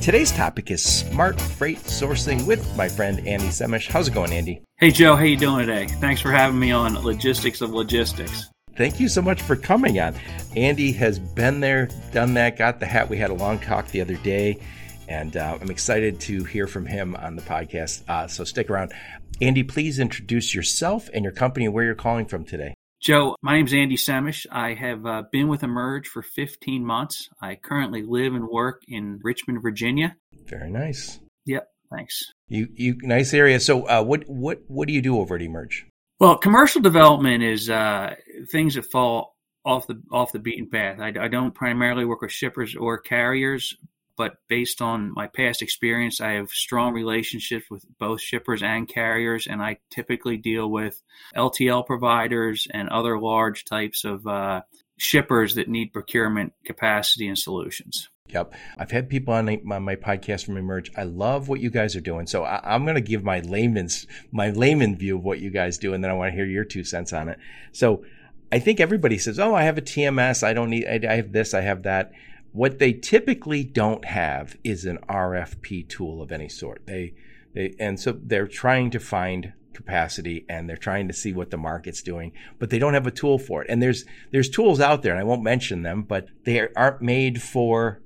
Today's topic is smart freight sourcing with my friend Andy Semisch. How's it going, Andy? Hey Joe, how you doing today? Thanks for having me on Logistics of Logistics. Thank you so much for coming on. Andy has been there, done that, got the hat. We had a long talk the other day, and uh, I'm excited to hear from him on the podcast. Uh, so stick around. Andy, please introduce yourself and your company and where you're calling from today. Joe, my name is Andy Semisch. I have uh, been with Emerge for 15 months. I currently live and work in Richmond, Virginia. Very nice. Yep, thanks. You, you, nice area. So, uh, what, what, what do you do over at Emerge? Well, commercial development is uh, things that fall off the off the beaten path. I, I don't primarily work with shippers or carriers, but based on my past experience, I have strong relationships with both shippers and carriers, and I typically deal with LTL providers and other large types of uh, shippers that need procurement capacity and solutions. Yep. I've had people on my, my, podcast from Emerge. I love what you guys are doing. So I, am going to give my layman's, my layman view of what you guys do. And then I want to hear your two cents on it. So I think everybody says, Oh, I have a TMS. I don't need, I, I have this, I have that. What they typically don't have is an RFP tool of any sort. They, they, and so they're trying to find capacity and they're trying to see what the market's doing, but they don't have a tool for it. And there's, there's tools out there and I won't mention them, but they aren't made for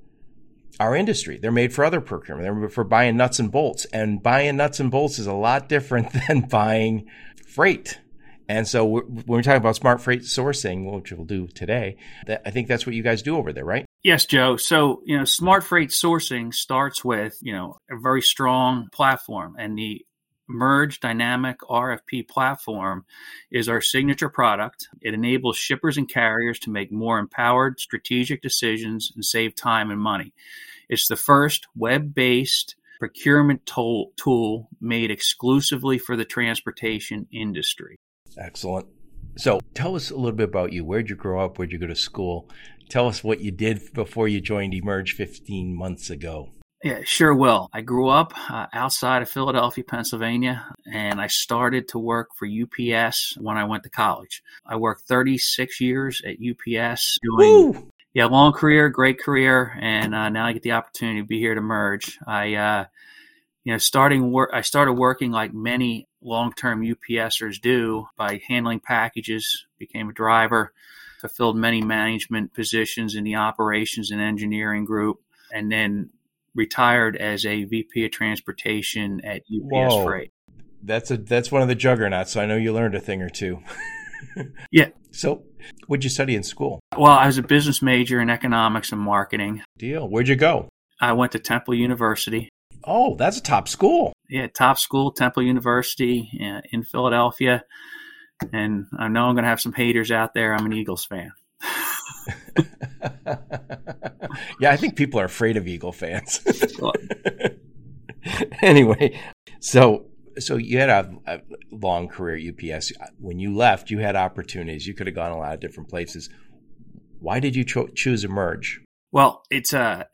our industry. They're made for other procurement. They're for buying nuts and bolts and buying nuts and bolts is a lot different than buying freight. And so when we're talking about smart freight sourcing, which we'll do today, that, I think that's what you guys do over there, right? Yes, Joe. So, you know, smart freight sourcing starts with, you know, a very strong platform and the Emerge Dynamic RFP platform is our signature product. It enables shippers and carriers to make more empowered strategic decisions and save time and money. It's the first web based procurement tool, tool made exclusively for the transportation industry. Excellent. So tell us a little bit about you. Where'd you grow up? Where'd you go to school? Tell us what you did before you joined Emerge 15 months ago. Yeah, sure will. I grew up uh, outside of Philadelphia, Pennsylvania, and I started to work for UPS when I went to college. I worked 36 years at UPS doing Woo! yeah, long career, great career, and uh, now I get the opportunity to be here to merge. I uh, you know, starting work, I started working like many long-term UPSers do by handling packages. Became a driver, fulfilled many management positions in the operations and engineering group, and then retired as a VP of transportation at UPS Whoa. Freight. That's a that's one of the juggernauts. So I know you learned a thing or two. yeah. So, what'd you study in school? Well, I was a business major in economics and marketing. Deal. Where'd you go? I went to Temple University. Oh, that's a top school. Yeah, top school, Temple University uh, in Philadelphia. And I know I'm going to have some haters out there. I'm an Eagles fan. yeah, I think people are afraid of Eagle fans. anyway, so so you had a, a, long career at UPS. When you left, you had opportunities. You could have gone a lot of different places. Why did you cho- choose Emerge? Well, it's a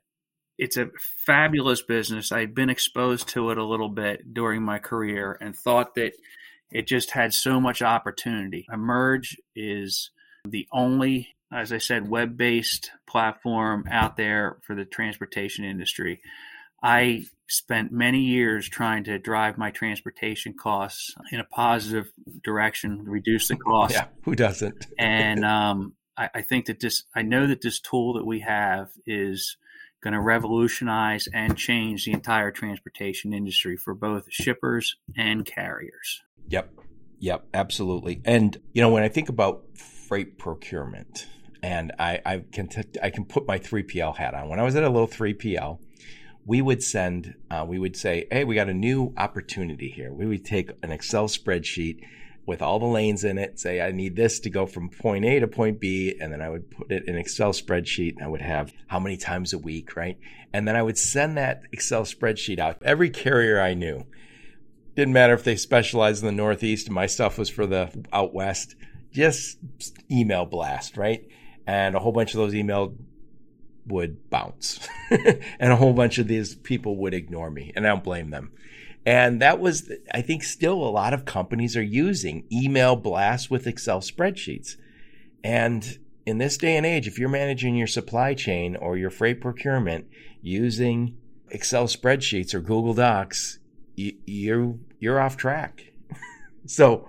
it's a fabulous business. I'd been exposed to it a little bit during my career and thought that it just had so much opportunity. Emerge is the only, as I said, web based platform out there for the transportation industry. I spent many years trying to drive my transportation costs in a positive direction, reduce the cost. Yeah, who doesn't? and um, I, I think that this, I know that this tool that we have is going to revolutionize and change the entire transportation industry for both shippers and carriers. Yep. Yep, absolutely. And you know, when I think about freight procurement, and I, I can t- I can put my 3PL hat on. When I was at a little 3PL, we would send, uh, we would say, hey, we got a new opportunity here. We would take an Excel spreadsheet with all the lanes in it, say I need this to go from point A to point B, and then I would put it in Excel spreadsheet and I would have how many times a week, right? And then I would send that Excel spreadsheet out every carrier I knew. Didn't matter if they specialized in the Northeast my stuff was for the out west. Just email blast, right? And a whole bunch of those email would bounce, and a whole bunch of these people would ignore me, and I don't blame them. And that was, I think, still a lot of companies are using email blasts with Excel spreadsheets. And in this day and age, if you're managing your supply chain or your freight procurement using Excel spreadsheets or Google Docs, you, you're you're off track. so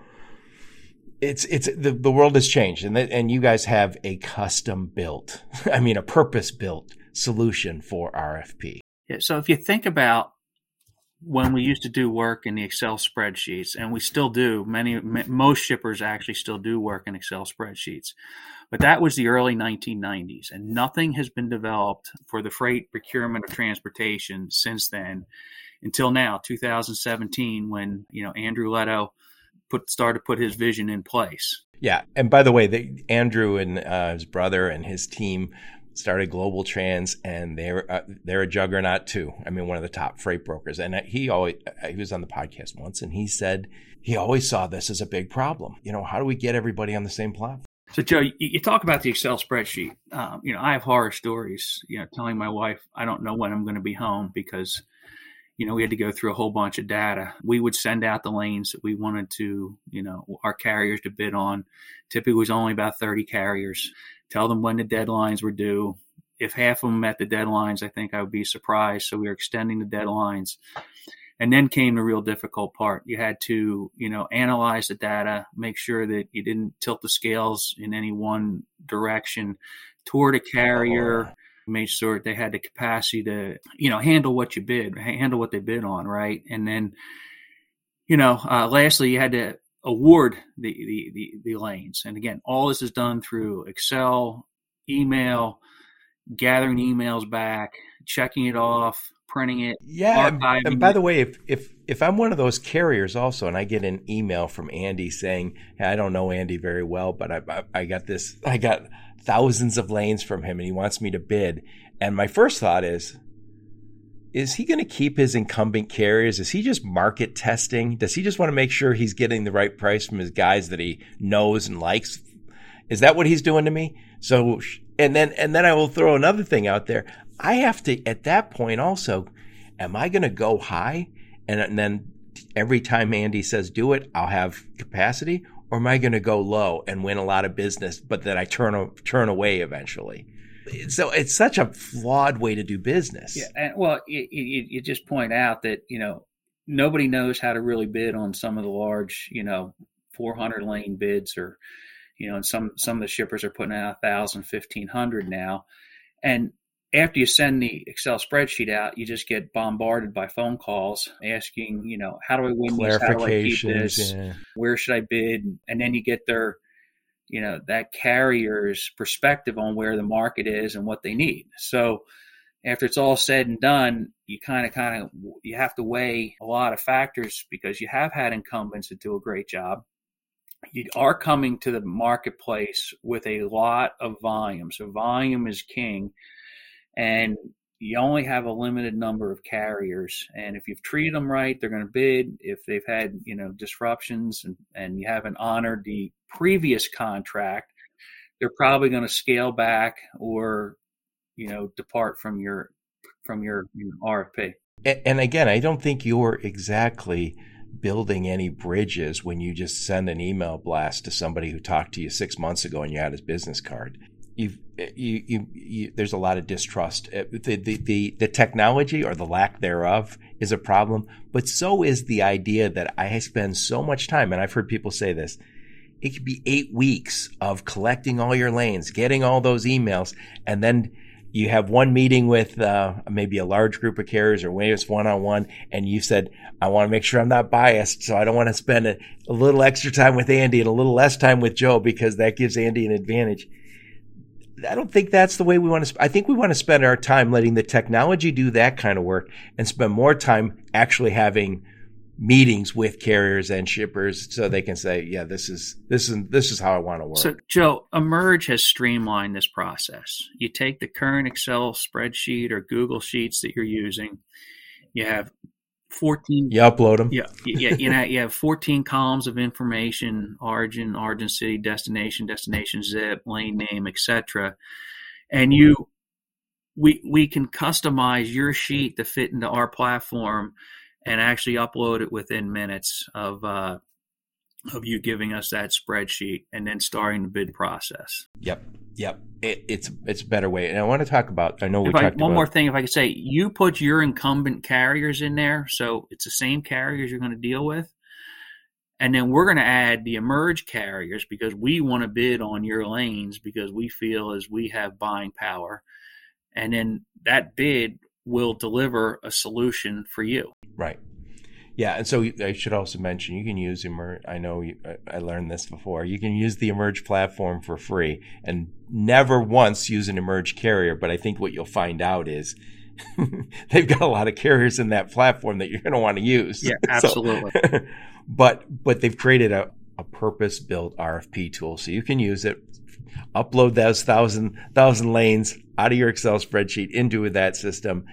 it's it's the, the world has changed, and and you guys have a custom built, I mean, a purpose built solution for RFP. Yeah. So if you think about when we used to do work in the Excel spreadsheets, and we still do. Many, most shippers actually still do work in Excel spreadsheets, but that was the early 1990s, and nothing has been developed for the freight procurement of transportation since then, until now, 2017, when you know Andrew Leto put started to put his vision in place. Yeah, and by the way, Andrew and uh, his brother and his team started GlobalTranz, and they're uh, they're a juggernaut too. I mean, one of the top freight brokers. And he always he was on the podcast once, and he said he always saw this as a big problem. You know, how do we get everybody on the same platform? So, Joe, you, you talk about the Excel spreadsheet. Um, you know, I have horror stories. You know, telling my wife I don't know when I'm going to be home because you know, we had to go through a whole bunch of data. We would send out the lanes that we wanted to, you know, our carriers to bid on. Typically, was only about 30 carriers tell them when the deadlines were due. If half of them met the deadlines, I think I would be surprised. So we were extending the deadlines. And then came the real difficult part. You had to, you know, analyze the data, make sure that you didn't tilt the scales in any one direction toward a carrier, made sure they had the capacity to, you know, handle what you bid, handle what they bid on, right? And then, you know, uh, lastly, you had to award the, the, the, the lanes. And again, all this is done through Excel, email, gathering emails back, checking it off, printing it. Yeah, and by the way, if if if I'm one of those carriers also, and I get an email from Andy saying, hey, "I don't know Andy very well, but I, I I got this, I got thousands of lanes from him, and he wants me to bid," and my first thought is, is he going to keep his incumbent carriers? Is he just market testing? Does he just want to make sure he's getting the right price from his guys that he knows and likes? Is that what he's doing to me? So, and then, and then I will throw another thing out there. I have to, at that point also, am I going to go high? And, and then every time Andy says do it, I'll have capacity or am I going to go low and win a lot of business, but that I turn, turn away eventually? So it's such a flawed way to do business. Yeah, and well, you, you, you just point out that you know nobody knows how to really bid on some of the large, you know, 400 lane bids, or you know, and some some of the shippers are putting out 1,000, 1,500 now, and after you send the Excel spreadsheet out, you just get bombarded by phone calls asking, you know, how do I win this? How do I keep this? Yeah. Where should I bid? And then you get their you know that carrier's perspective on where the market is and what they need. So after it's all said and done you kind of kind of you have to weigh a lot of factors because you have had incumbents that do a great job. You are coming to the marketplace with a lot of volume. So volume is king. And you only have a limited number of carriers and if you've treated them right they're going to bid. If they've had you know disruptions and, and you haven't honored the previous contract they're probably going to scale back or you know depart from your from your, your rfp and, and again i don't think you're exactly building any bridges when you just send an email blast to somebody who talked to you six months ago and you had his business card you've you, you, you, there's a lot of distrust. Uh, the, the, the, the, technology or the lack thereof is a problem, but so is the idea that I spend so much time, and I've heard people say this. It could be eight weeks of collecting all your lanes, getting all those emails, and then you have one meeting with uh, maybe a large group of carriers or maybe it's one on one, and you said, I want to make sure I'm not biased, so I don't want to spend a, a little extra time with Andy and a little less time with Joe because that gives Andy an advantage I don't think that's the way we want to. Sp- I think we want to spend our time letting the technology do that kind of work and spend more time actually having meetings with carriers and shippers so they can say, yeah, this is this is this is how I want to work. So, Joe, Emerge has streamlined this process. You take the current Excel spreadsheet or Google Sheets that you're using. You have 14 you upload them yeah yeah you know you have 14 columns of information origin origin city destination destination zip lane name etc and you we we can customize your sheet to fit into our platform and actually upload it within minutes of uh, of you giving us that spreadsheet and then starting the bid process. Yep, yep. It, it's it's a better way, and I want to talk about. I know we if I, one about, more thing. If I could say, you put your incumbent carriers in there, so it's the same carriers you're going to deal with, and then we're going to add the emerge carriers because we want to bid on your lanes because we feel as we have buying power, and then that bid will deliver a solution for you. Right. Yeah, and so I should also mention you can use Emerge. I know you, I learned this before. You can use the Emerge platform for free and never once use an Emerge carrier. But I think what you'll find out is they've got a lot of carriers in that platform that you're going to want to use. Yeah, absolutely. So, but but they've created a, a purpose built RFP tool, so you can use it. Upload those thousand thousand lanes out of your Excel spreadsheet into that system.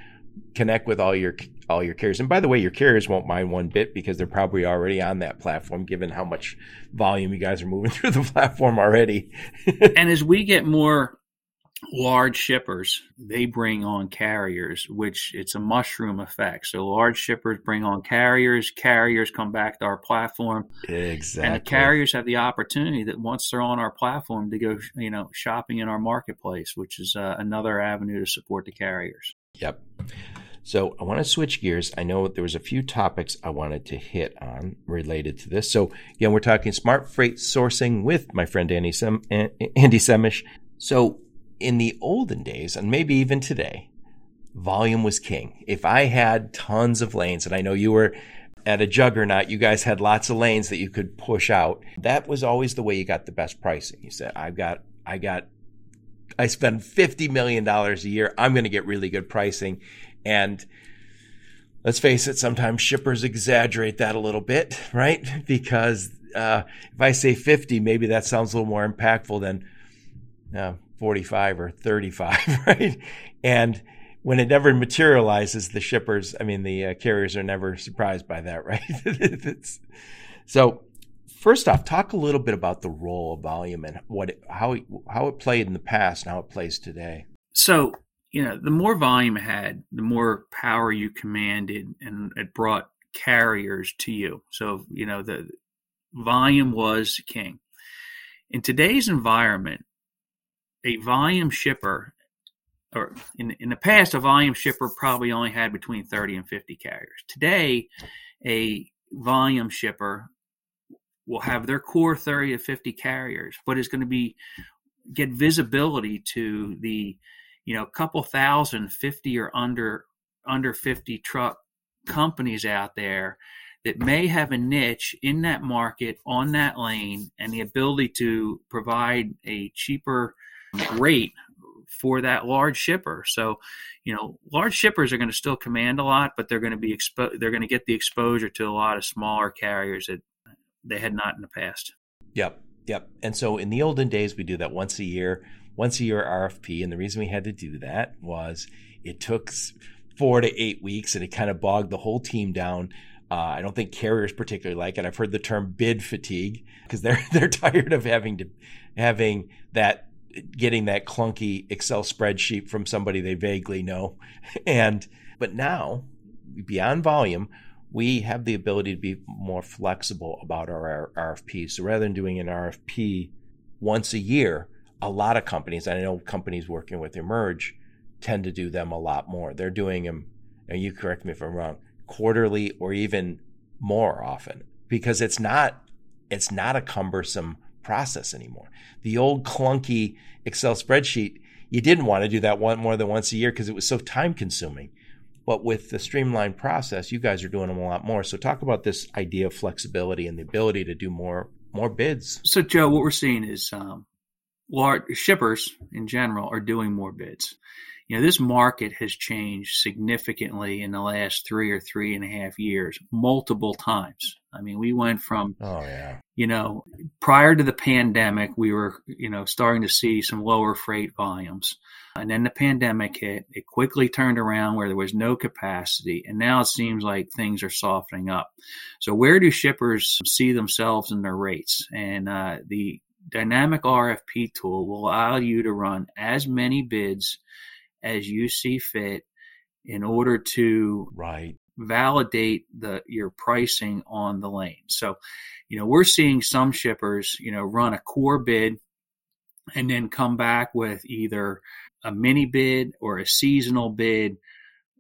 Connect with all your all your carriers. And by the way, your carriers won't mind one bit because they're probably already on that platform, given how much volume you guys are moving through the platform already. and as we get more large shippers, they bring on carriers, which it's a mushroom effect. So large shippers bring on carriers, carriers come back to our platform. Exactly. And the carriers have the opportunity that once they're on our platform to go, you know, shopping in our marketplace, which is uh, another avenue to support the carriers. Yep. So I want to switch gears. I know there was a few topics I wanted to hit on related to this. So again, we're talking smart freight sourcing with my friend Andy, Sem- Andy Semisch. So in the olden days, and maybe even today, volume was king. If I had tons of lanes, and I know you were at a juggernaut, you guys had lots of lanes that you could push out. That was always the way you got the best pricing. You said, I've got, I got, I spend $50 million a year. I'm going to get really good pricing. And let's face it, sometimes shippers exaggerate that a little bit, right? Because uh, if I say 50, maybe that sounds a little more impactful than uh, 45 or 35, right? And when it never materializes, the shippers, I mean, the uh, carriers are never surprised by that, right? so, first off, talk a little bit about the role of volume and what it, how how it played in the past and how it plays today. So, you know, the more volume it had, the more power you commanded, and it brought carriers to you. So, you know, the volume was king. In today's environment, a volume shipper, or in, in the past, a volume shipper probably only had between 30 and 50 carriers. Today, a volume shipper will have their core 30 to 50 carriers, but is going to be get visibility to the you know, a couple thousand 50 or under under 50 truck companies out there that may have a niche in that market on that lane and the ability to provide a cheaper rate for that large shipper. So, you know, large shippers are going to still command a lot, but they're going to be they're going to get the exposure to a lot of smaller carriers that they had not in the past. Yep. Yep. And so in the olden days we do that once a year once a year RFP. And the reason we had to do that was it took four to eight weeks and it kind of bogged the whole team down. Uh, I don't think carriers particularly like it. I've heard the term bid fatigue because they're they're tired of having to having that getting that clunky Excel spreadsheet from somebody they vaguely know. And but now beyond volume, we have the ability to be more flexible about our RFPs. So rather than doing an RFP once a year, a lot of companies, I know companies working with Emerge tend to do them a lot more. They're doing them, and you correct me if I'm wrong, quarterly or even more often because it's not it's not a cumbersome process anymore. The old clunky Excel spreadsheet, you didn't want to do that one more than once a year because it was so time consuming. But with the streamlined process, you guys are doing them a lot more. So talk about this idea of flexibility and the ability to do more more bids. So Joe, what we're seeing is um, large shippers in general are doing more bids. You know, this market has changed significantly in the last three or three and a half years, multiple times. I mean, we went from, oh yeah, you know, prior to the pandemic, we were, you know, starting to see some lower freight volumes. And then the pandemic hit. It quickly turned around where there was no capacity. And now it seems like things are softening up. So, where do shippers see themselves in their rates? And uh, the dynamic RFP tool will allow you to run as many bids as you see fit in order to right validate the your pricing on the lane. So, you know, we're seeing some shippers, you know, run a core bid and then come back with either a mini bid or a seasonal bid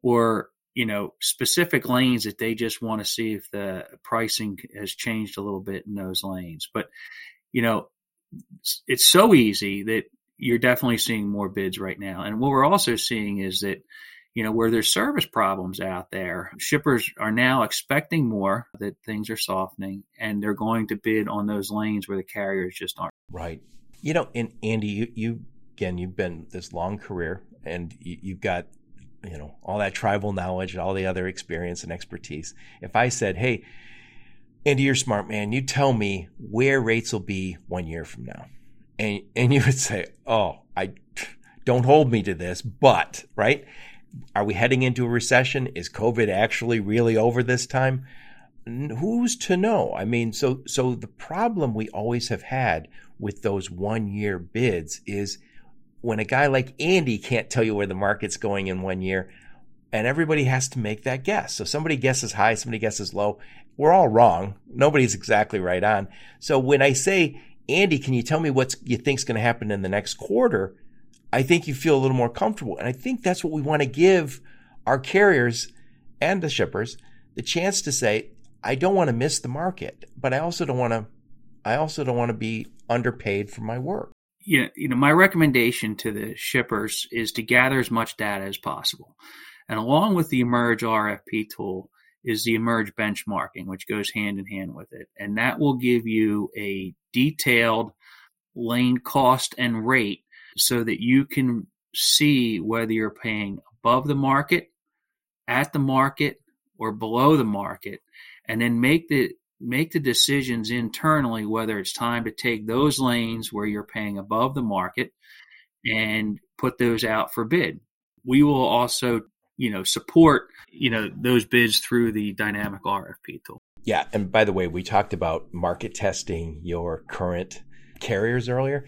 or you know specific lanes that they just want to see if the pricing has changed a little bit in those lanes but you know it's so easy that you're definitely seeing more bids right now and what we're also seeing is that you know, where there's service problems out there, shippers are now expecting more that things are softening and they're going to bid on those lanes where the carriers just aren't. Right. You know, and Andy, you, you again, you've been this long career and you, you've got, you know, all that tribal knowledge and all the other experience and expertise. If I said, hey, Andy, you're smart man, you tell me where rates will be one year from now. And, and you would say, oh, I don't hold me to this, but, right? Are we heading into a recession? Is COVID actually really over this time? Who's to know? I mean, so so the problem we always have had with those one year bids is when a guy like Andy can't tell you where the market's going in one year, and everybody has to make that guess. So somebody guesses high, somebody guesses low. We're all wrong. Nobody's exactly right on. So when I say, Andy, can you tell me what you think's going to happen in the next quarter? I think you feel a little more comfortable. And I think that's what we want to give our carriers and the shippers the chance to say, I don't want to miss the market, but I also don't want to, I also don't want to be underpaid for my work. Yeah, you know, my recommendation to the shippers is to gather as much data as possible. And along with the Emerge RFP tool is the Emerge benchmarking, which goes hand in hand with it. And that will give you a detailed lane cost and rate so that you can see whether you're paying above the market, at the market, or below the market, and then make the make the decisions internally whether it's time to take those lanes where you're paying above the market and put those out for bid. We will also, you know, support, you know, those bids through the dynamic RFP tool. Yeah, and by the way, we talked about market testing your current carriers earlier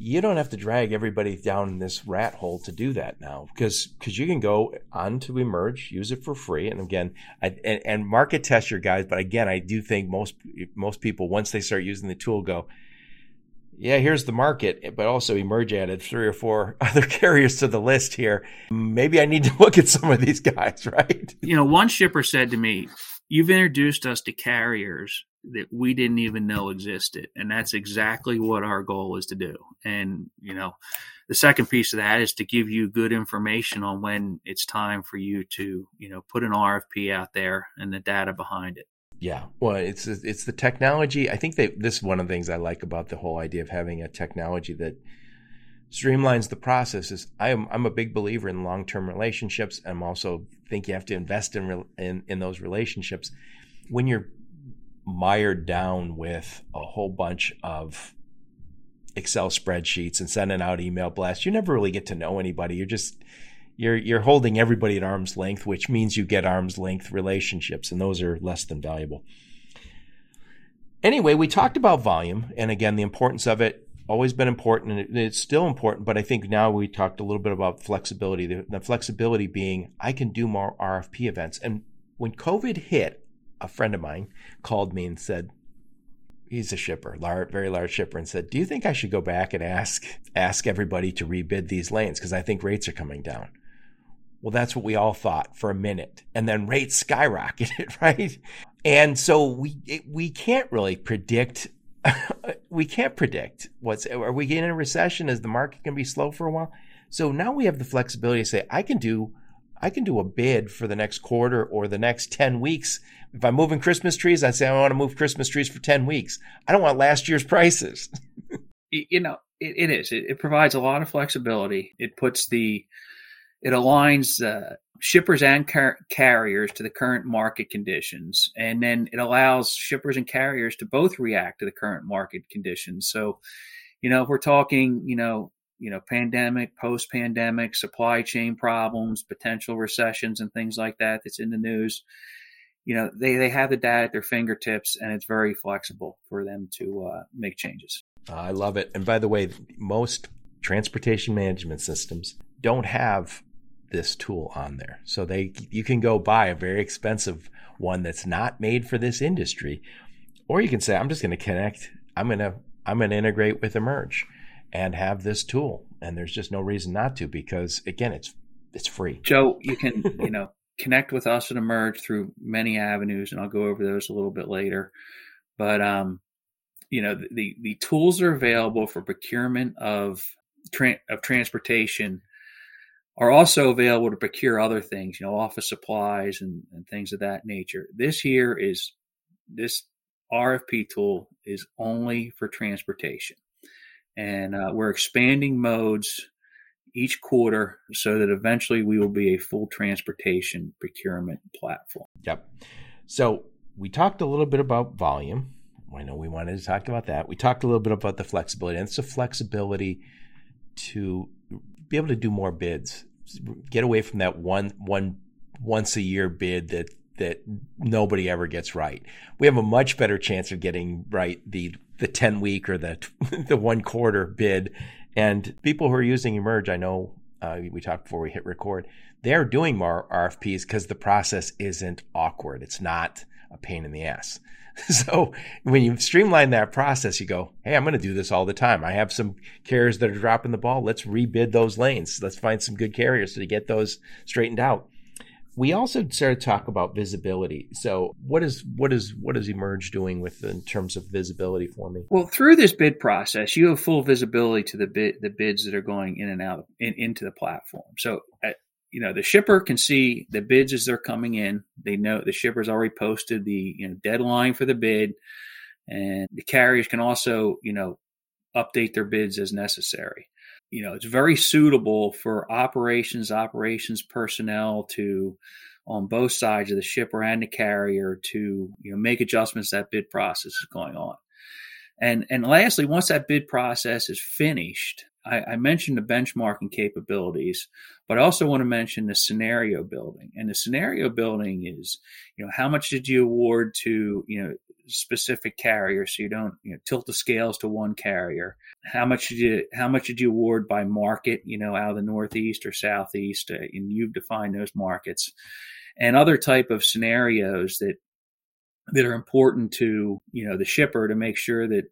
you don't have to drag everybody down this rat hole to do that now because because you can go on to emerge use it for free and again I, and, and, market test your guys but again i do think most most people once they start using the tool go yeah here's the market but also emerge added three or four other carriers to the list here maybe i need to look at some of these guys right you know one shipper said to me you've introduced us to carriers that we didn't even know existed. And that's exactly what our goal is to do. And, you know, the second piece of that is to give you good information on when it's time for you to, you know, put an RFP out there and the data behind it. Yeah, well, it's it's the technology. I think that this is one of the things I like about the whole idea of having a technology that streamlines the process. Is I'm I'm a big believer in long term relationships. I'm also think you have to invest in in in those relationships. When you're mired down with a whole bunch of Excel spreadsheets and sending out email blasts. You never really get to know anybody. You're just you're you're holding everybody at arm's length, which means you get arm's length relationships, and those are less than valuable. Anyway, we talked about volume, and again, the importance of it. Always been important, and it's still important. But I think now we talked a little bit about flexibility. The, the flexibility being, I can do more RFP events. And when COVID hit, a friend of mine called me and said, he's a shipper, large, very large shipper, and said, "Do you think I should go back and ask ask everybody to rebid these lanes because I think rates are coming down?" Well, that's what we all thought for a minute, and then rates skyrocketed, right? And so we it, we can't really predict. we can't predict what's. Are we getting a recession? Is the market going to be slow for a while? So now we have the flexibility to say, I can do I can do a bid for the next quarter or the next 10 weeks. If I'm moving Christmas trees, I say I want to move Christmas trees for 10 weeks. I don't want last year's prices. you know, it, it is. It, it, provides a lot of flexibility. It puts the it aligns uh, shippers and car- carriers to the current market conditions, and then it allows shippers and carriers to both react to the current market conditions. So, you know, if we're talking, you know, you know, pandemic, post pandemic, supply chain problems, potential recessions, and things like that that's in the news. You know, they, they have the data at their fingertips and it's very flexible for them to uh, make changes. I love it. And by the way, most transportation management systems don't have this tool on there. So they you can go buy a very expensive one that's not made for this industry or you can say I'm just going to connect I'm going to I'm going to integrate with Emerge and have this tool. And there's just no reason not to because again, it's it's free. Joe, you can you know connect with us and Emerge through many avenues, and I'll go over those a little bit later. But um, you know the the, the tools are available for procurement of tra- of transportation are also available to procure other things, you know, office supplies and, and things of that nature. This here is this RFP tool is only for transportation and uh, we're expanding modes each quarter so that eventually we will be a full transportation procurement platform. Yep. So we talked a little bit about volume. I know we wanted to talk about that. We talked a little bit about the flexibility, and it's the flexibility to be able to do more bids, get away from that one one once a year bid that that nobody ever gets right. We have a much better chance of getting right the the 10 week or the the one quarter bid. And people who are using Emerge, I know uh, we talked before we hit record, they're doing more RFPs because the process isn't awkward. It's not a pain in the ass. So when you streamline that process, you go, Hey, I'm going to do this all the time. I have some carriers that are dropping the ball. Let's rebid those lanes. Let's find some good carriers to get those straightened out we also started to talk about visibility. So what is what is what is Emerge doing with in terms of visibility for me? Well, through this bid process, you have full visibility to the bid the bids that are going in and out in, into the platform. So you know the shipper can see the bids as they're coming in. They know the shipper's already posted the you know deadline for the bid, and the carriers can also you know update their bids as necessary you know, it's very suitable for operations, operations personnel to, on both sides of the shipper and the carrier, to you know make adjustments that bid process is going on. And and lastly, once that bid process is finished, I, I, mentioned the benchmarking capabilities, but I also want to mention the scenario building. And the scenario building is, you know, how much did you award to, you know, specific carriers so you don't you know, tilt the scales to one carrier? How much did you how much did you award by market? You know, out of the Northeast or Southeast, uh, and you've defined those markets, and other type of scenarios that that are important to you know the shipper to make sure that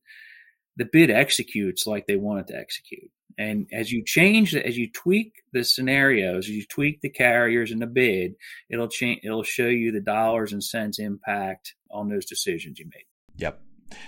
the bid executes like they want it to execute. And as you change, as you tweak the scenarios, as you tweak the carriers and the bid, it'll change. It'll show you the dollars and cents impact on those decisions you made. Yep.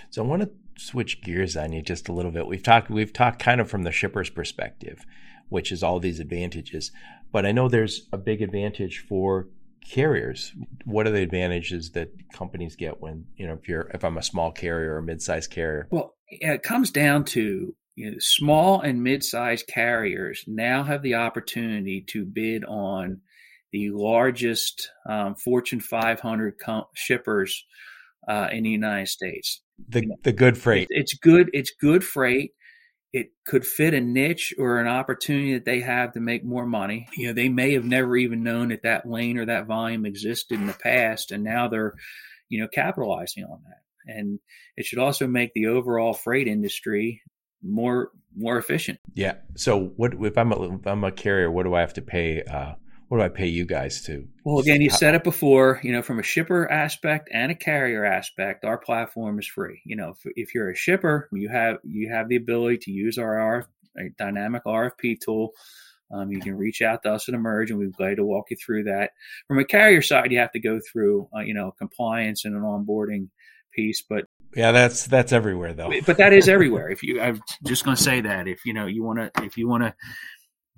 So I want to switch gears on you just a little bit. We've talked. We've talked kind of from the shipper's perspective, which is all these advantages. But I know there's a big advantage for carriers. What are the advantages that companies get when you know if you're if I'm a small carrier or a mid-sized carrier? Well, it comes down to you know, small and mid-sized carriers now have the opportunity to bid on the largest um, Fortune 500 com- shippers uh, in the United States. The the good freight. It's good. It's good freight. It could fit a niche or an opportunity that they have to make more money. You know, they may have never even known that that lane or that volume existed in the past, and now they're, you know, capitalizing on that. And it should also make the overall freight industry more more efficient. Yeah. So what if I'm a, if I'm a carrier? What do I have to pay? Uh, what do I pay you guys to? Well, again, you said it before. You know, from a shipper aspect and a carrier aspect, our platform is free. You know, if, if you're a shipper, you have you have the ability to use our RF, dynamic RFP tool. Um, you can reach out to us at Emerge, and we'd be glad to walk you through that. From a carrier side, you have to go through, uh, you know, compliance and an onboarding piece. But yeah, that's that's everywhere though. But that is everywhere. If you, I'm just going to say that if you know you want to, if you want to,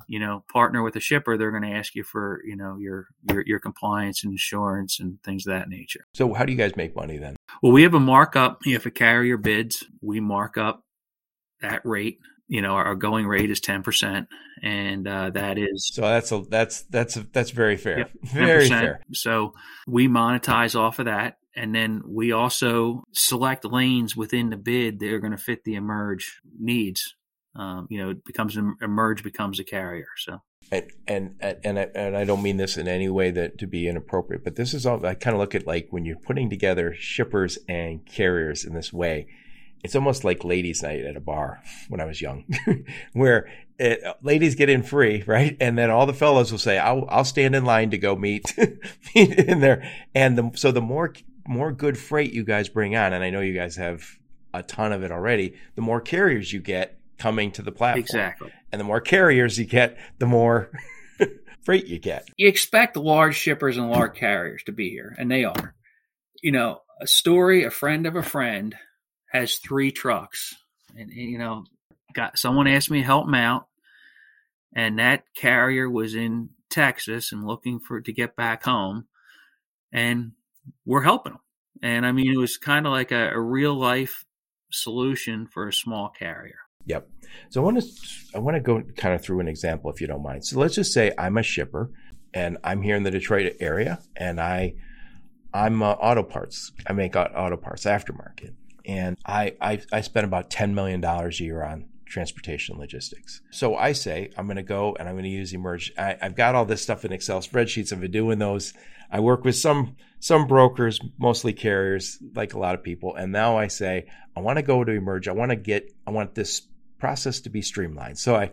you know, partner with a shipper, they're going to ask you for you know your your your compliance and insurance and things of that nature. So how do you guys make money then? Well, we have a markup. If a carrier bids, we mark up that rate you know, our, going rate is 10%. And uh, that is. So that's a, that's, that's, a, that's very fair. Yep, very fair. So we monetize off of that. And then we also select lanes within the bid that are going to fit the emerge needs. Um, you know, it becomes emerge becomes a carrier. So and and and I, and I don't mean this in any way that to be inappropriate, but this is all I kind of look at like when you're putting together shippers and carriers in this way. It's almost like ladies' night at a bar when I was young, where it, ladies get in free, right? And then all the fellows will say, "I'll I'll stand in line to go meet meet in there." And the, so the more more good freight you guys bring on, and I know you guys have a ton of it already, the more carriers you get coming to the platform. Exactly. And the more carriers you get, the more freight you get. You expect large shippers and large carriers to be here, and they are. You know, a story, a friend of a friend has three trucks. And, and you know, got someone asked me to help him out, and that carrier was in Texas and looking for to get back home. And we're helping them. And I mean, it was kind of like a, a real life solution for a small carrier. Yep. So I want to I want to go kind of through an example if you don't mind. So let's just say I'm a shipper and I'm here in the Detroit area and I I'm uh, auto parts. I make auto parts aftermarket and I I, I spend about 10 million dollars a year on transportation logistics. So I say I'm going to go and I'm going to use Emerge. I, I've got all this stuff in Excel spreadsheets. I've been doing those. I work with some some brokers, mostly carriers, like a lot of people. And now I say I want to go to Emerge. I want to get I want this process to be streamlined. So I,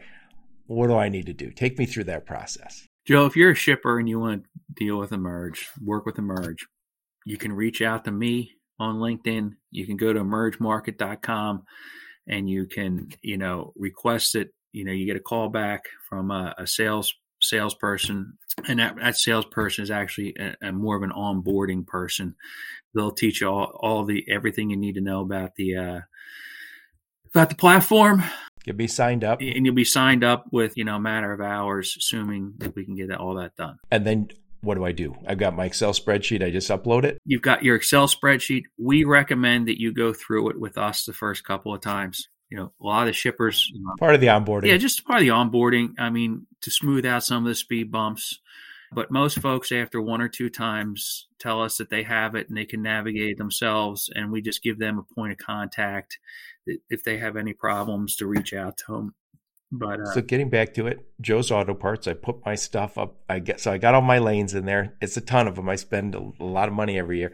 what do I need to do? Take me through that process. Joe, if you're a shipper and you want to deal with Emerge, work with Emerge, you can reach out to me on LinkedIn. You can go to emergemarket.com and you can, you know, request it. You know, you get a call back from a, a sales salesperson, and that, that salesperson is actually a, a more of an onboarding person. They'll teach you all, all the everything you need to know about the uh, about the platform. You'll be signed up, and you'll be signed up with you know a matter of hours, assuming that we can get all that done. And then what do I do? I've got my Excel spreadsheet. I just upload it. You've got your Excel spreadsheet. We recommend that you go through it with us the first couple of times. You know, a lot of the shippers part of the onboarding. Yeah, just part of the onboarding. I mean, to smooth out some of the speed bumps. But most folks, after one or two times, tell us that they have it and they can navigate themselves, and we just give them a point of contact if they have any problems to reach out to them. But uh, so getting back to it, Joe's Auto Parts. I put my stuff up. I get so I got all my lanes in there. It's a ton of them. I spend a, a lot of money every year.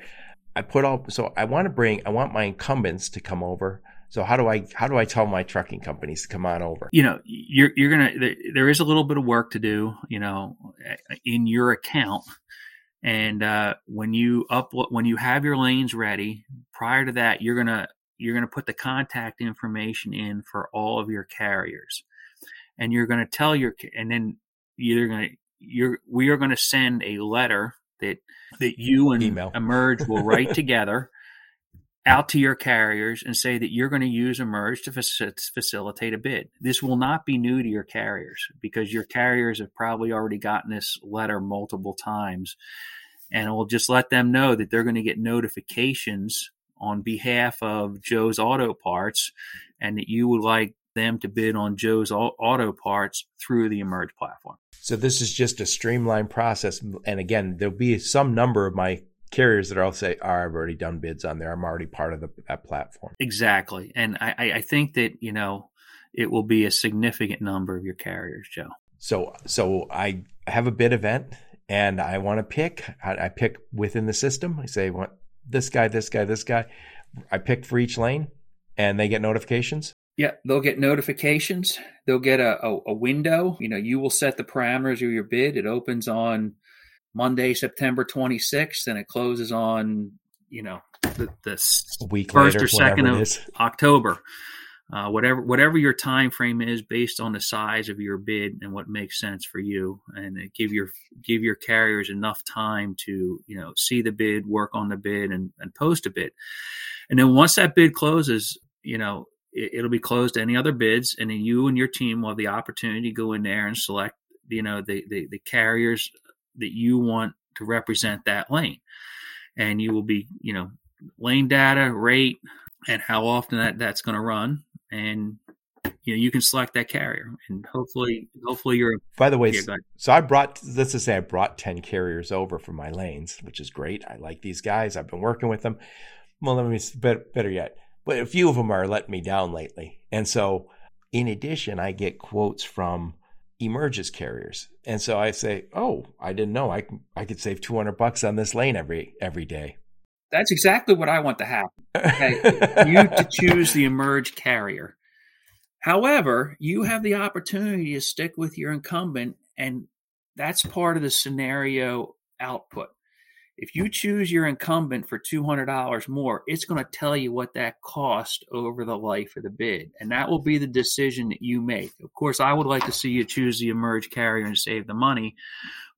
I put all so I want to bring. I want my incumbents to come over. So how do I how do I tell my trucking companies to come on over? You know, you're you're gonna there is a little bit of work to do. You know, in your account. And uh, when you upload, when you have your lanes ready, prior to that, you're gonna you're going to put the contact information in for all of your carriers and you're to tell your and then you're to you're we are going to send a letter that that you and Email. emerge will write together out to your carriers and say that you're going to use emerge to facilitate a bid this will not be new to your carriers because your carriers have probably already gotten this letter multiple times and we'll just let them know that they're going to get notifications on behalf of Joe's Auto Parts and that you would like them to bid on Joe's Auto Parts through the Emerge platform. So this is just a streamlined process. And again, there'll be some number of my carriers that I'll say, oh, I've already done bids on there. I'm already part of the, that platform. Exactly. And I, I think that, you know, it will be a significant number of your carriers, Joe. So, so I have a bid event and I want to pick, I, I pick within the system. I say, what this guy, this guy, this guy. I pick for each lane and they get notifications. Yeah, they'll get notifications. They'll get a, a, a, window. You know, you will set the parameters of your bid. It opens on Monday, September 26th, and it closes on, you know, the, the week first later, or second of October. Uh, whatever whatever your time frame is based on the size of your bid and what makes sense for you and give your give your carriers enough time to you know see the bid work on the bid and, and post a bid. And then once that bid closes you know it, will be closed to any other bids and then you and your team will have the opportunity to go in there and select you know the, the, the carriers that you want to represent that lane and you will be you know lane data rate and how often that that's going to run and you know you can select that carrier, and hopefully, hopefully you're. By the way, yeah, so I brought let's just say I brought ten carriers over for my lanes, which is great. I like these guys. I've been working with them. Well, let me better, better yet, but a few of them are letting me down lately, and so in addition, I get quotes from emerges carriers. And so I say, "Oh, I didn't know I I could save 200 bucks on this lane every every day." That's exactly what I want to happen. Okay, you to choose the emerge carrier. However, you have the opportunity to stick with your incumbent and that's part of the scenario output. If you choose your incumbent for $200 more, it's going to tell you what that cost over the life of the bid. And that will be the decision that you make. Of course, I would like to see you choose the emerge carrier and save the money,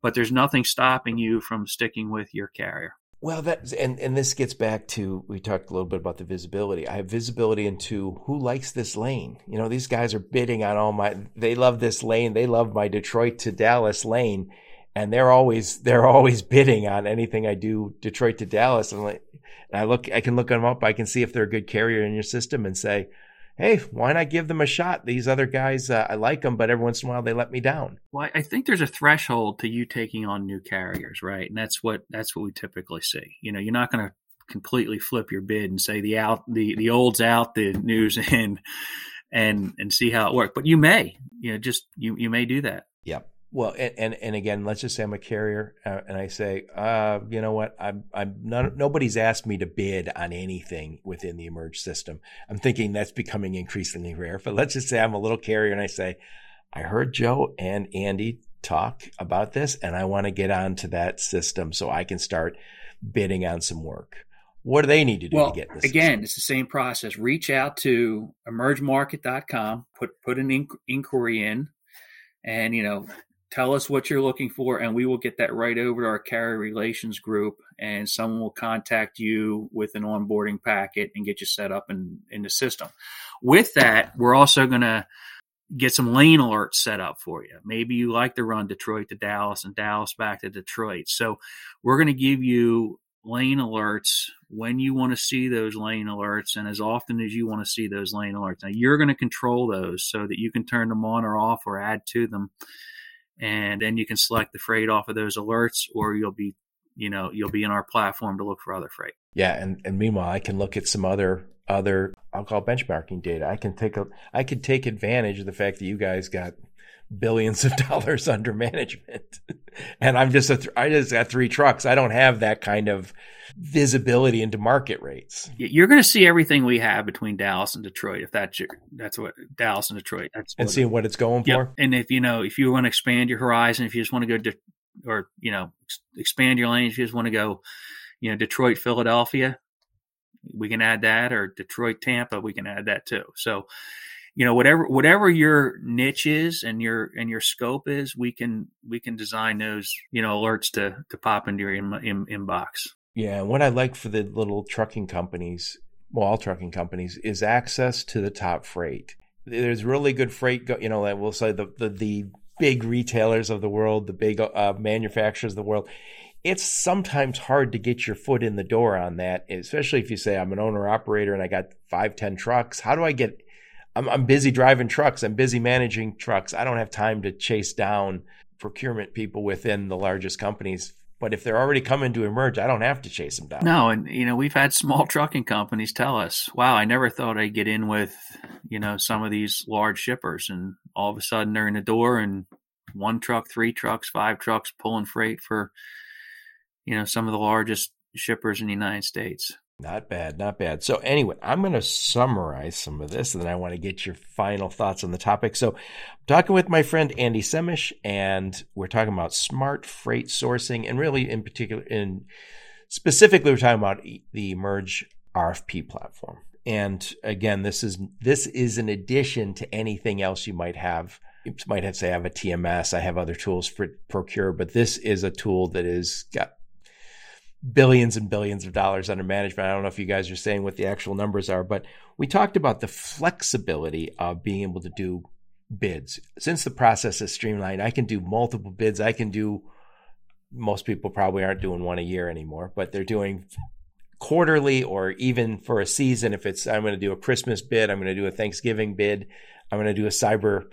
but there's nothing stopping you from sticking with your carrier. Well, that and and this gets back to we talked a little bit about the visibility. I have visibility into who likes this lane. You know, these guys are bidding on all my. They love this lane. They love my Detroit to Dallas lane, and they're always they're always bidding on anything I do Detroit to Dallas. And, like, and I look, I can look them up. I can see if they're a good carrier in your system and say, hey, why not give them a shot? These other guys, uh, I like them, but every once in a while they let me down. Well, I think there's a threshold to you taking on new carriers, right? And that's what that's what we typically see. You know, you're not going to completely flip your bid and say the out the the old's out, the news in, and and see how it works. But you may, you know, just you you may do that. Yep. Well, and, and, and again, let's just say I'm a carrier, uh, and I say, uh, you know what? I'm I'm not, nobody's asked me to bid on anything within the emerge system. I'm thinking that's becoming increasingly rare. But let's just say I'm a little carrier, and I say, I heard Joe and Andy talk about this, and I want to get onto that system so I can start bidding on some work. What do they need to do well, to get this? Again, it's the same process. Reach out to emergemarket.com, put put an inqu- inquiry in, and you know tell us what you're looking for and we will get that right over to our carrier relations group and someone will contact you with an onboarding packet and get you set up in, in the system. With that we're also going to get some lane alerts set up for you. Maybe you like to run detroit to dallas and dallas back to detroit. So we're going to give you lane alerts when you want to see those lane alerts and as often as you want to see those lane alerts. Now you're going to control those so that you can turn them on or off or add to them and then you can select the freight off of those alerts or you'll be you know you'll be in our platform to look for other freight. Yeah and, and meanwhile i can look at some other other i'll call benchmarking data. I can take a i could take advantage of the fact that you guys got billions of dollars under management and i'm just a th- i just got three trucks i don't have that kind of visibility into market rates. You're going to see everything we have between Dallas and Detroit. If that's your, that's what Dallas and Detroit. That's and seeing what it's going yep. for. And if you know, if you want to expand your horizon, if you just want to go to, or you know, expand your lanes, if you just want to go, you know, Detroit, Philadelphia, we can add that, or Detroit, Tampa, we can add that too. So, you know, whatever whatever your niche is and your and your scope is, we can we can design those you know alerts to to pop into your in, in, inbox. Yeah, what I like for the little trucking companies, well, all trucking companies, is access to the top freight. There's really good freight, you know, we'll say the, the, the big retailers of the world, the big uh, manufacturers of the world. It's sometimes hard to get your foot in the door on that, especially if you say I'm an owner operator and I got five, ten trucks. How do I get? I'm, I'm busy driving trucks. I'm busy managing trucks. I don't have time to chase down procurement people within the largest companies but if they're already coming to emerge, I don't have to chase them down. No, and you know we've had small trucking companies tell us, "Wow, I never thought I'd get in with you know some of these large shippers," and all of a sudden they're in the door and one truck, three trucks, five trucks pulling freight for you know some of the largest shippers in the United States. Not bad, not bad. So anyway, I'm going to summarize some of this, and then I want to get your final thoughts on the topic. So, I'm talking with my friend Andy Semisch, and we're talking about smart freight sourcing, and really, in particular, in specifically, we're talking about the Emerge RFP platform. And again, this is this is an addition to anything else you might have. You might have say I have a TMS, I have other tools for procure, but this is a tool that is got billions and billions of dollars under management. I don't know if you guys are saying what the actual numbers are, but we talked about the flexibility of being able to do bids. Since the process is streamlined, I can do multiple bids. I can do, most people probably aren't doing one a year anymore, but they're doing quarterly or even for a season. If it's, I'm going to do a Christmas bid, I'm going to do a Thanksgiving bid. I'm going to do a cyber,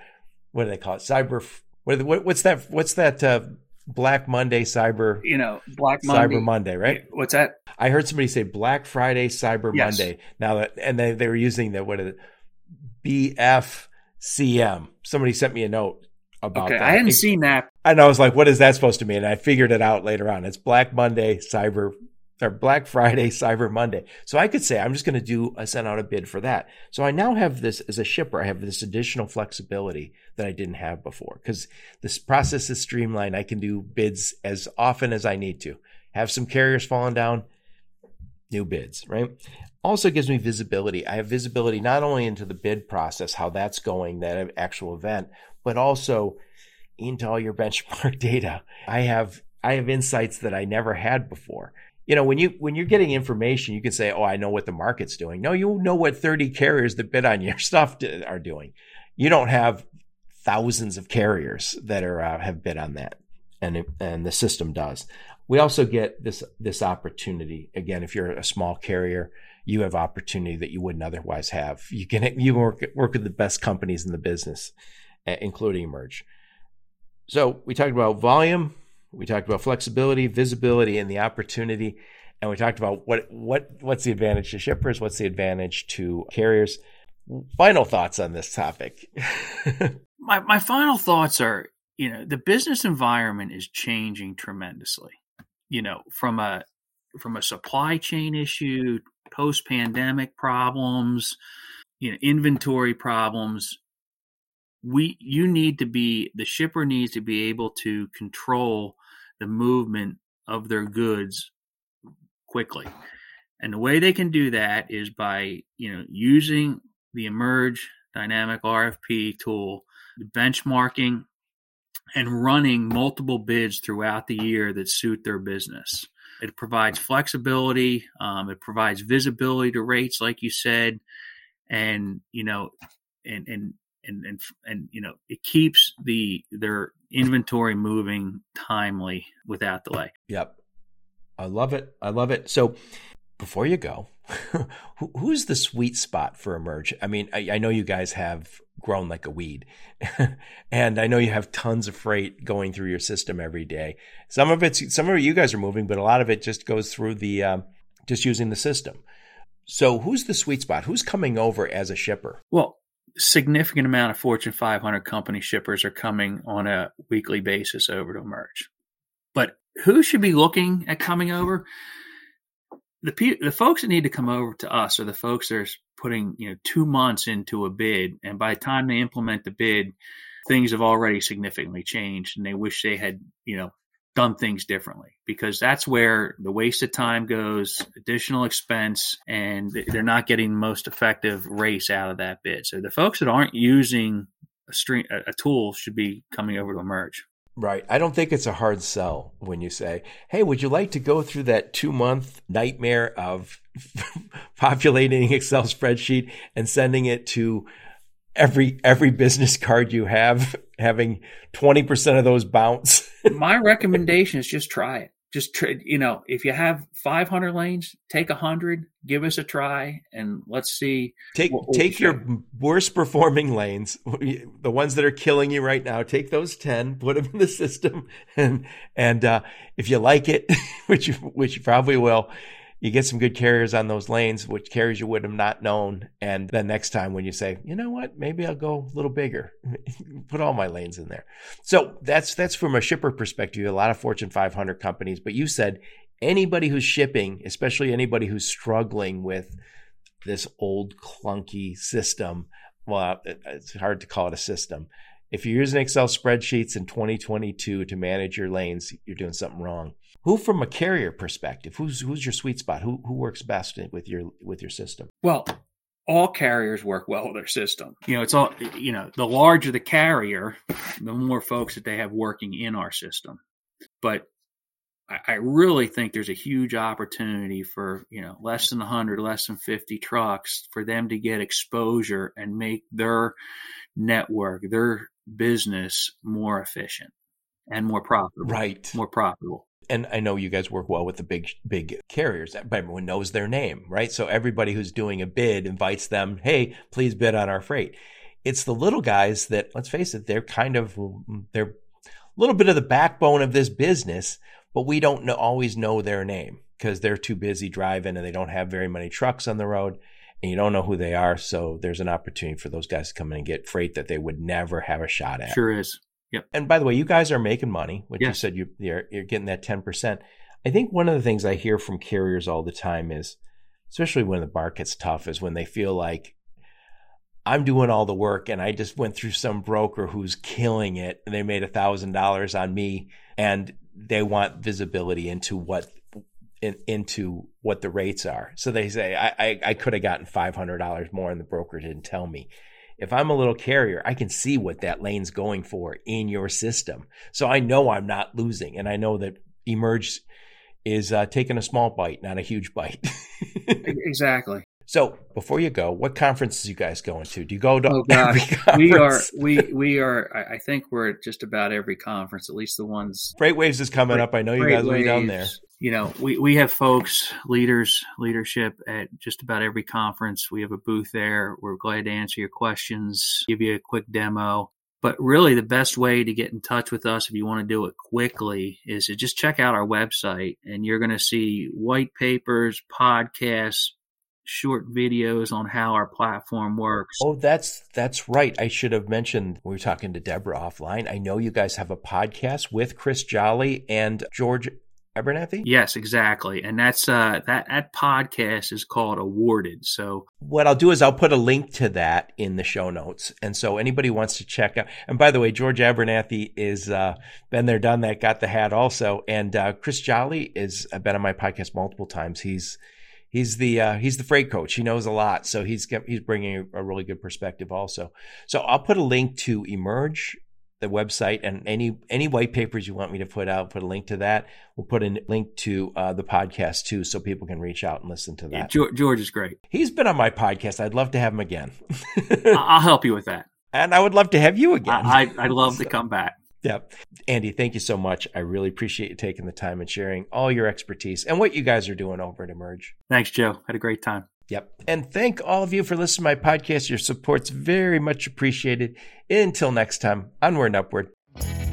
what do they call it? Cyber, what, what what's that? What's that? Uh, Black Monday, Cyber, you know, Black Monday, Cyber Monday, right? What's that? I heard somebody say Black Friday, Cyber Yes. Monday. Now that, and they, they were using the, what is it? BFCM. Somebody sent me a note about Okay, that. I hadn't It- seen that. and I was like, what is that supposed to mean? And I figured it out later on. It's Black Monday, Cyber, or Black Friday, Cyber Monday. So I could say, I'm just going to do, uh, I sent out a bid for that. So I now have this as a shipper, I have this additional flexibility that I didn't have before because this process is streamlined. I can do bids as often as I need to. Have some carriers falling down, new bids, right? Also gives me visibility. I have visibility not only into the bid process, how that's going, that actual event, but also into all your benchmark data. I have I have insights that I never had before. You know, when you when you're getting information, you can say, "Oh, I know what the market's doing." No, you know what 30 carriers that bid on your stuff are doing. You don't have thousands of carriers that are uh, have bid on that, and and the system does. We also get this this opportunity again. If you're a small carrier, you have opportunity that you wouldn't otherwise have. You can you work work with the best companies in the business, including Emerge. So we talked about volume, we talked about flexibility, visibility, and the opportunity, and we talked about what what what's the advantage to shippers, what's the advantage to carriers. Final thoughts on this topic. My my final thoughts are, you know, the business environment is changing tremendously. You know, from a from a supply chain issue, post pandemic problems, you know, inventory problems. We you need to be the shipper needs to be able to control the movement of their goods quickly. And the way they can do that is by, you know, using the Emerge dynamic RFP tool, benchmarking, and running multiple bids throughout the year that suit their business. It provides flexibility. Um, it provides visibility to rates, like you said, and you know, and and and and and you know, it keeps the their inventory moving timely without delay. Yep. I love it. I love it. So before you go, who, who's the sweet spot for Emerge? I mean, I, I know you guys have grown like a weed, and I know you have tons of freight going through your system every day. Some of it's some of it you guys are moving, but a lot of it just goes through the um, just using the system. So who's the sweet spot? Who's coming over as a shipper? Well, significant amount of Fortune 500 company shippers are coming on a weekly basis over to Emerge. But who should be looking at coming over? The pe- the folks that need to come over to us are the folks that are putting you know two months into a bid, and by the time they implement the bid, things have already significantly changed, and they wish they had you know done things differently because that's where the waste of time goes, additional expense, and they're not getting the most effective race out of that bid. So the folks that aren't using a stream a tool should be coming over to Emerge. Right. I don't think it's a hard sell when you say, "Hey, would you like to go through that 2-month nightmare of populating Excel spreadsheet and sending it to every every business card you have having 20% of those bounce?" My recommendation is just try it. Just try, you know, if you have 500 lanes, take 100, give us a try, and let's see. Take What- take your say. worst performing lanes, the ones that are killing you right now. Take those ten, put them in the system, and and uh, if you like it, which you which you probably will, you get some good carriers on those lanes, which carriers you would have not known. And then next time when you say, you know what, maybe I'll go a little bigger, put all my lanes in there. So that's that's from a shipper perspective. A lot of Fortune 500 companies, but you said anybody who's shipping, especially anybody who's struggling with this old clunky system. Well, it's hard to call it a system. If you're using Excel spreadsheets in 2022 to manage your lanes, you're doing something wrong. Who, from a carrier perspective, who's who's your sweet spot? Who who works best with your with your system? Well, all carriers work well with their system. You know, it's all you know. The larger the carrier, the more folks that they have working in our system. But I, really think there's a huge opportunity for you know less than 100, less than 50 trucks for them to get exposure and make their network, their business more efficient and more profitable. Right. More profitable. and I know you guys work well with the big big carriers, but everyone knows their name, right? So everybody who's doing a bid invites them, "Hey, please bid on our freight." it's the little guys that, let's face it, they're kind of, mm, they're a little bit of the backbone of this business, but we don't know, always know their name because they're too busy driving and they don't have very many trucks on the road and you don't know who they are. So there's an opportunity for those guys to come in and get freight that they would never have a shot at. Sure is. Yep. And by the way, you guys are making money, which yes. you said you, you're, you're getting that 10%. I think one of the things I hear from carriers all the time is, especially when the market's tough, is when they feel like I'm doing all the work and I just went through some broker who's killing it and they made a thousand dollars on me and they want visibility into what in, into what the rates are. So they say I, I, I could have gotten five hundred dollars more and the broker didn't tell me. If I'm a little carrier, I can see what that lane's going for in your system. So I know I'm not losing and I know that emerge is uh, taking a small bite, not a huge bite. exactly. So before you go, what conferences you guys going to? Do you go to? Oh gosh, we are we we are. I think we're at just about every conference, at least the ones. FreightWaves is coming up. I know you guys will be down there. You know, we we have folks, leaders, leadership at just about every conference. We have a booth there. We're glad to answer your questions, give you a quick demo. But really, the best way to get in touch with us if you want to do it quickly is to just check out our website, and you're going to see white papers, podcasts, short videos on how our platform works. Oh, that's that's right. I should have mentioned we were talking to Deborah offline. I know you guys have a podcast with Chris Jolly and George Abernathy? Yes, exactly. And that's uh that that podcast is called Awarded. So what I'll do is I'll put a link to that in the show notes. And so anybody wants to check out and by the way, George Abernathy is uh been there, done that, got the hat also. And uh Chris Jolly is uh, been on my podcast multiple times. He's he's the uh, he's the freight coach. He knows a lot, so he's he's bringing a, really good perspective also. So I'll put a link to Emerge the website and any any white papers you want me to put out put a link to that. We'll put a link to uh, the podcast too so people can reach out and listen to that. Yeah, george, george is great. He's been on my podcast. I'd love to have him again. I'll help you with that. And i would love to have you again. I, i'd love so, to come back Yep. Andy, thank you so much. I really appreciate you taking the time and sharing all your expertise and what you guys are doing over at Emerge. Thanks, Joe. Had a great time. Yep. And thank all of you for listening to my podcast. Your support's very much appreciated. Until next time, onward and upward.